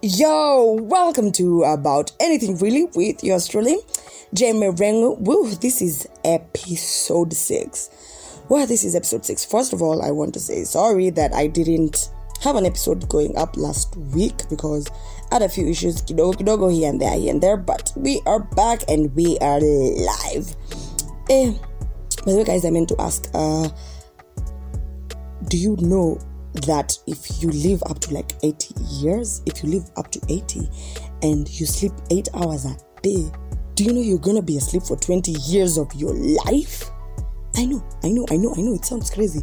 Yo, welcome to About Anything Really with yours truly, Jamie Rengo. Woo, this is episode six. Well, this is episode six. First of all, I want to say sorry that I didn't have an episode going up last week because I had a few issues, kidogo kidogo here and there, here and there, but we are back and we are live. Eh, by the way, guys, I meant to ask, uh, do you know that if you live up to like 80 years, if you live up to 80 and you sleep eight hours a day, do you know you're gonna be asleep for 20 years of your life? I know, I know, I know, I know, it sounds crazy,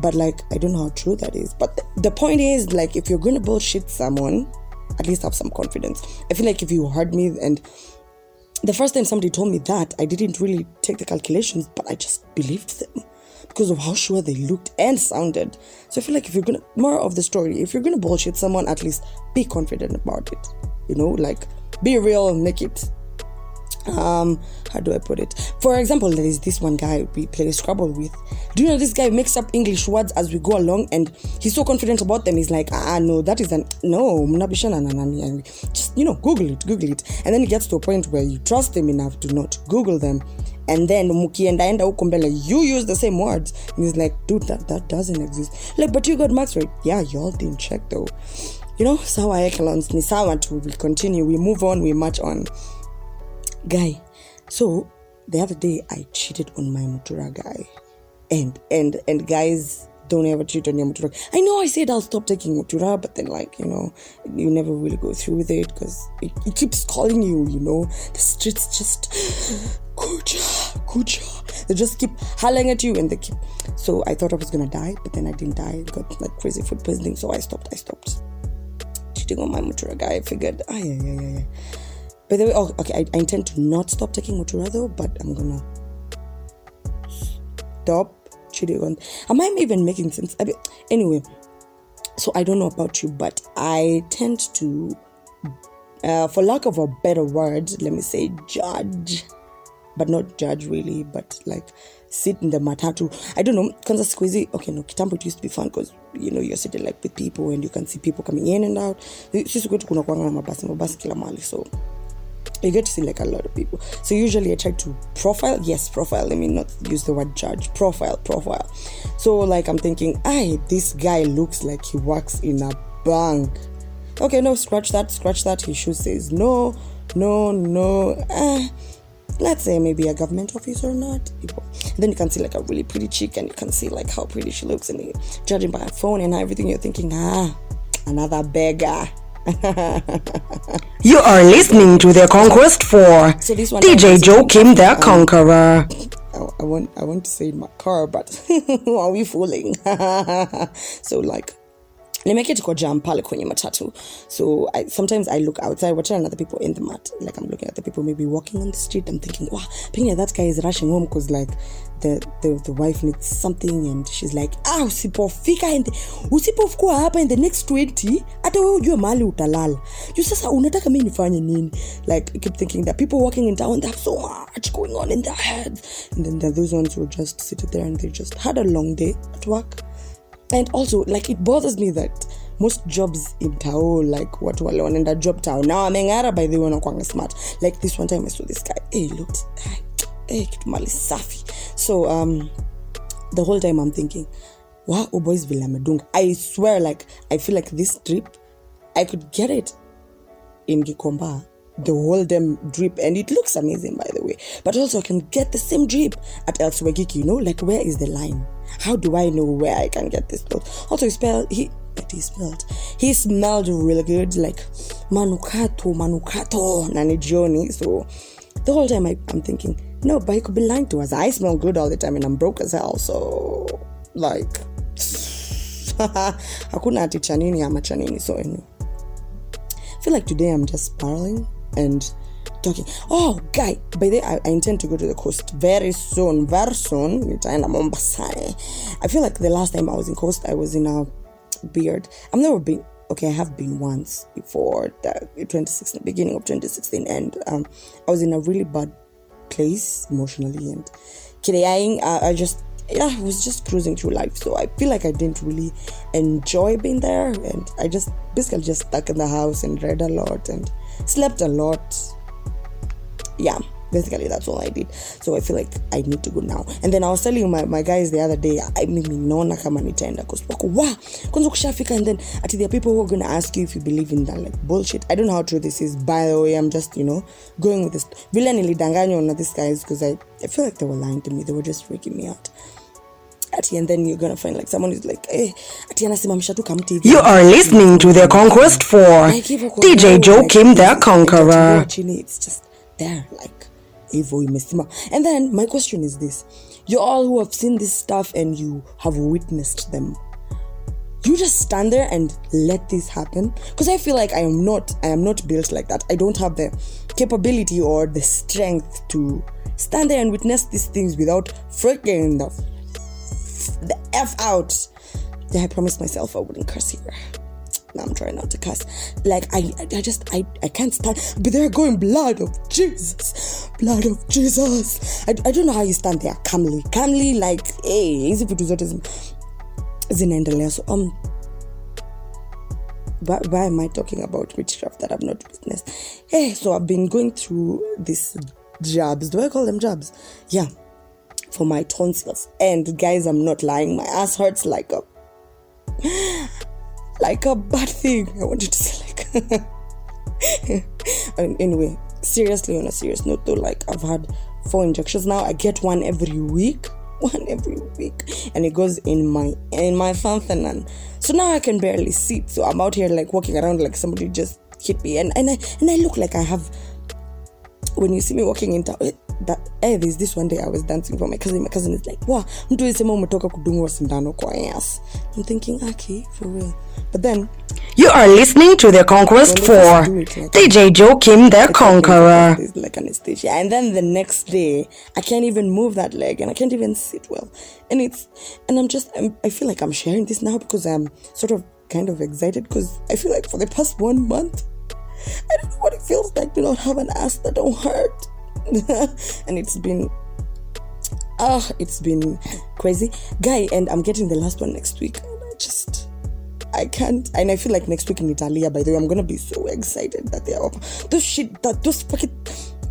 but like, I don't know how true that is. But th- the point is, like, if you're gonna bullshit someone, at least have some confidence. I feel like if you heard me and the first time somebody told me that, I didn't really take the calculations, but I just believed them because of how sure they looked and sounded. So I feel like if you're gonna more of the story, if you're gonna bullshit someone, at least be confident about it. You know, like be real make it um how do i put it for example there is this one guy we play scrabble with do you know this guy makes up english words as we go along and he's so confident about them he's like ah no that is an no just you know google it google it and then it gets to a point where you trust them enough to not google them and then mukiendaenda huko mbele you use the same words. And he's like dude that, that doesn't exist. Like but you got marks right. Yeah y'all didn't check though. You know sawa echelons ni sawa tu we continue. We move on we march on. Guy so the other day i cheated on my mutura guy. And and and guys don't ever cheat on your mutura i know i said i'll stop taking mutura but then like you know you never really go through with it because it, it keeps calling you you know? The streets just kucha kucha. They just keep howling at you and they keep so i thought i was gonna die but then i didn't die. I got like crazy food poisoning so i stopped i stopped cheating on my mutura guy. I figured ah yeah yeah yeah yeah by the way, oh, okay, I, I intend to not stop taking mutura though, but I'm gonna stop cheating on. Am I even making sense? I mean, anyway, so I don't know about you, but I tend to, uh, for lack of a better word, let me say, judge, but not judge really, but like sit in the matatu. I don't know, kwanza siku hizi, okay, no, kitambo it used to be fun because you know you're sitting like with people and you can see people coming in and out. Sisi kwetu kuna so you get to see like a lot of people. So usually I try to profile. Yes, profile. Let me not use the word judge. Profile, profile. So like I'm thinking, I this guy looks like he works in a bank. Okay, no, scratch that, scratch that. His shoe says no, no, no. Eh, let's say maybe a government office or not. Then you can see like a really pretty chick and you can see like how pretty she looks and judging by her phone and everything. You're thinking, ah, another beggar. You are listening to The Conquest for So this one DJ Joakim the um, Conqueror. I, I want I want to say in my car, but are we fooling? so like nimeketi kwa jam pale kwenye matatu. So I, sometimes i look outside watching other people in the mat. Like i'm looking at the people maybe walking on the street. I'm thinking wow pengine that guy is rushing home because like the, the the wife needs something and she's like ah usipofika usipofukua hapa in the next 20 hata wewe ujue mahali utalala. Juu sasa unataka mi nifanye nini? Like I keep thinking that people walking in town they have so much going on in their heads. And then there those ones who just sit there and they just had a long day at work and also like it bothers me that most jobs in town like watu wale wanaenda job town. Now i'm ameng'ara by the way wanakwanga smart. Like this one time i saw this guy. Hey, looked hey, kitu mali safi. So um the whole time i'm thinking wow oh boys vile amedunga. I swear like i feel like this trip i could get it in gikomba the whole damn drip and it looks amazing by the way. But also i can get the same drip at elsewegiki you know? Like where is the line? How do i know where i can get this clothes also he spelled he he smelled he smelled really good like manukato manukato nani jioni so the whole time I, i'm thinking no but he could be lying to us. I smell good all the time and i'm broke as hell so like i couldn't hakuna chanini ama chanini so anyway. I feel like today I'm just spiraling and talking. Oh, guy, by the way, I, I intend to go to the coast very soon. Very soon. Mombasa. I feel like the last time I was in coast, I was in a beard. I've never been. Okay, I have been once before the 2016, beginning of 2016, and um, I was in a really bad place emotionally and kidding. Uh, I just yeah, I was just cruising through life. So I feel like I didn't really enjoy being there. And I just basically just stuck in the house and read a lot and slept a lot. Yeah, basically that's all I did. So I feel like I need to go now. And then I was telling my, my guys the other day, I mimi naona kama nitaenda wako wa kwanza kushafika and then there are people who are gonna ask you if you believe in that like bullshit. I don't know how true this is. By the way, I'm just you know going with this. Vile nilidanganywa na these guys because I, I feel like they were lying to me. They were just freaking me out. Ati and then you're gonna find like someone who's like, hey, ati anasimamisha tu kamti. You are listening to The Conquest for Like, hivyo kwa DJ Joakim like, the Conqueror. it's just there like hivyo imesimama and then my question is this. You all who have seen this stuff and you have witnessed them you just stand there and let this happen? Because i feel like i am not i am not built like that. I don't have the capability or the strength to stand there and witness these things without freaking the f out yeah, i promised myself i wouldn't curse here now I'm trying not to cuss. Like I, I just, I, I can't stand. But they're going blood of Jesus, blood of Jesus. I, I don't know how you stand there calmly, calmly. Like, hey, vitu zote zin- zinaendelea. So um, why, why am I talking about witchcraft that I've not witnessed? Hey, so I've been going through these jobs. Do I call them jobs? Yeah, for my tonsils. And guys, I'm not lying. My ass hurts like a like a bad thing. I wanted to say like. and anyway, seriously, on a serious note though, like I've had four injections now. I get one every week, one every week, and it goes in my in my fanfanan. So now I can barely sit. So I'm out here like walking around like somebody just hit me, and and I and I look like I have. When you see me walking into that, eh, there's this one day I was dancing for my cousin. My cousin is like, "Wow, I'm doing mtu isema umetoka kudungwa sindano kwa ass." I'm thinking, okay, for real. But then You are listening to The Conquest for let's do like- DJ Joakim the Conqueror. It's like anesthesia. And then the next day, I can't even move that leg and I can't even sit well. And it's, and I'm just, I'm, I feel like I'm sharing this now because I'm sort of kind of excited because I feel like for the past one month, I don't know what it feels like to not have an ass that don't hurt. and it's been, ah, it's been crazy. Guy, and I'm getting the last one next week. And I just, I can't, and I feel like next week in Italia. By the way, I'm gonna be so excited that they're open. Those shit, that those fucking,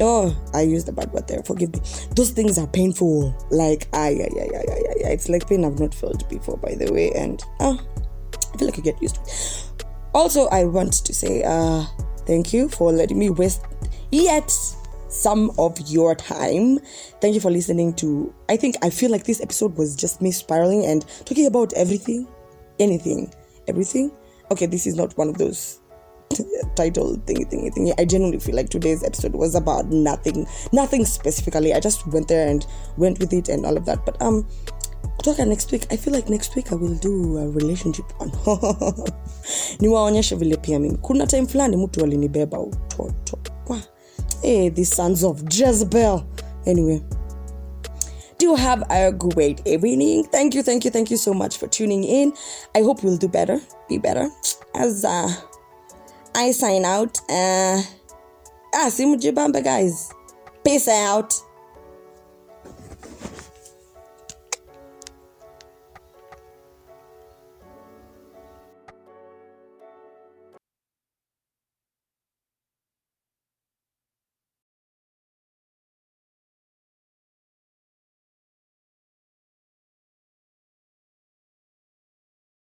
oh, I used the bad word there. Forgive me. Those things are painful. Like, ah, yeah, yeah, yeah, yeah, yeah, yeah. It's like pain I've not felt before. By the way, and ah, I feel like I get used to it. Also, I want to say, uh, thank you for letting me waste yet some of your time. Thank you for listening to. I think I feel like this episode was just me spiraling and talking about everything, anything, everything. Okay, this is not one of those title thingy thingy thingy. I genuinely feel like today's episode was about nothing, nothing specifically. I just went there and went with it and all of that. But um, kutoka next week i feel like next week i will do a relationship one niwaonyeshe vile pia mimi kuna time fulani mtu alinibeba utoto. Hey, the sons of jezebel. Anyway. Do have a great evening. Thank you thank you thank you so much for tuning in. I hope we'll do better be better. As uh, i sign out uh, ah simujibamba guys. Peace out